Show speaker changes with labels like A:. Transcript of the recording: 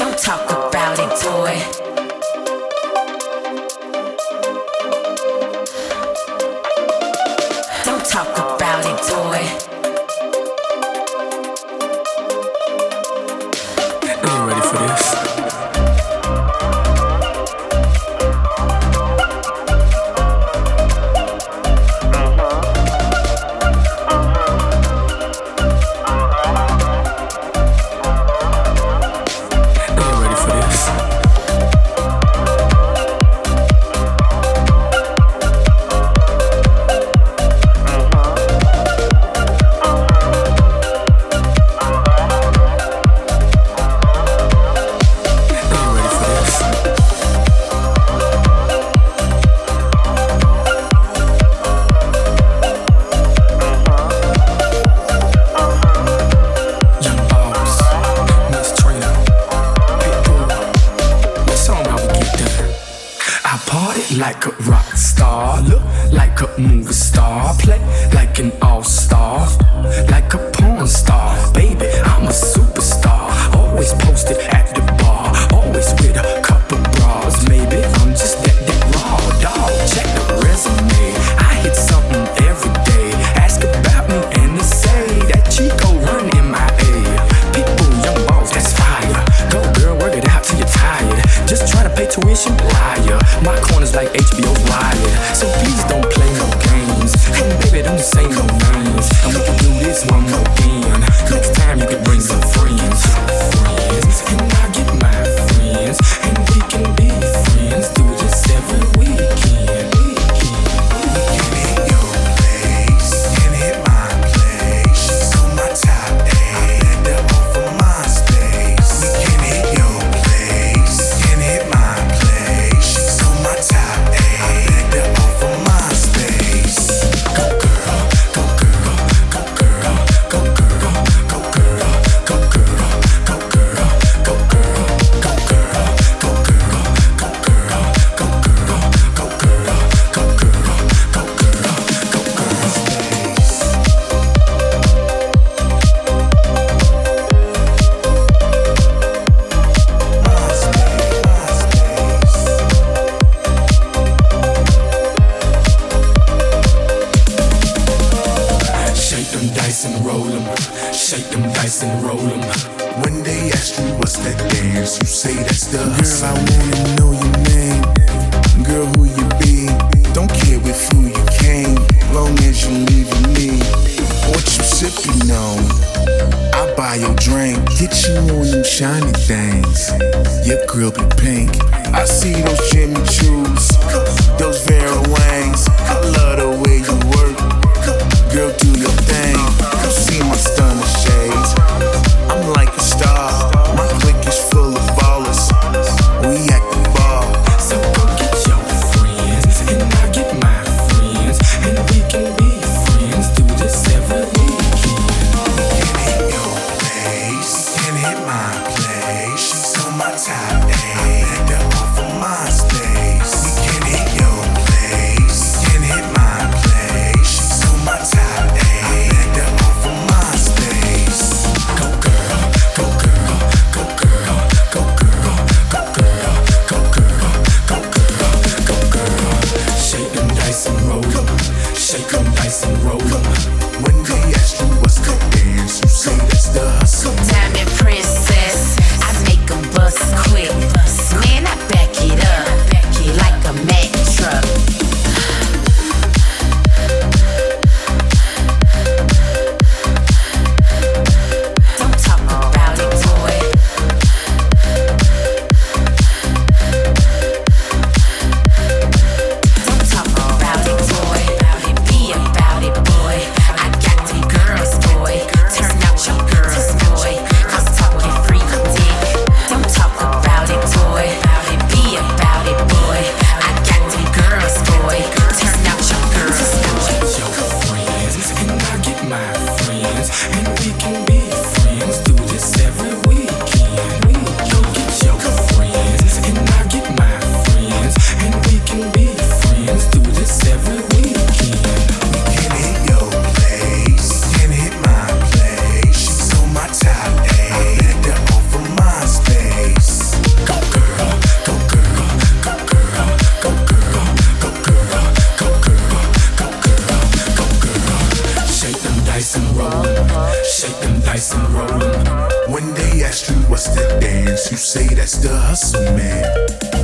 A: Don't talk about it, boy.
B: like a rock star, look like a movie star, play like an all star, like a porn star. you liar. My corner's like HBO Wire. So please don't play no games. and baby, don't say no names. And we can do this one more again. Next time you can bring some friends. and roll them.
C: When they ask you what's that dance, you say that's the. Girl, I wanna know your name. Girl, who you be? Don't care with who you came, long as you're leaving me. What you sipping on? I buy your drink, get you on them shiny things. Your girl be pink. I see those Jimmy Choos, those Vera Wangs. I love the way you
A: Diamond princess, I make a bust.
C: Dance, you say that's the hustle, man.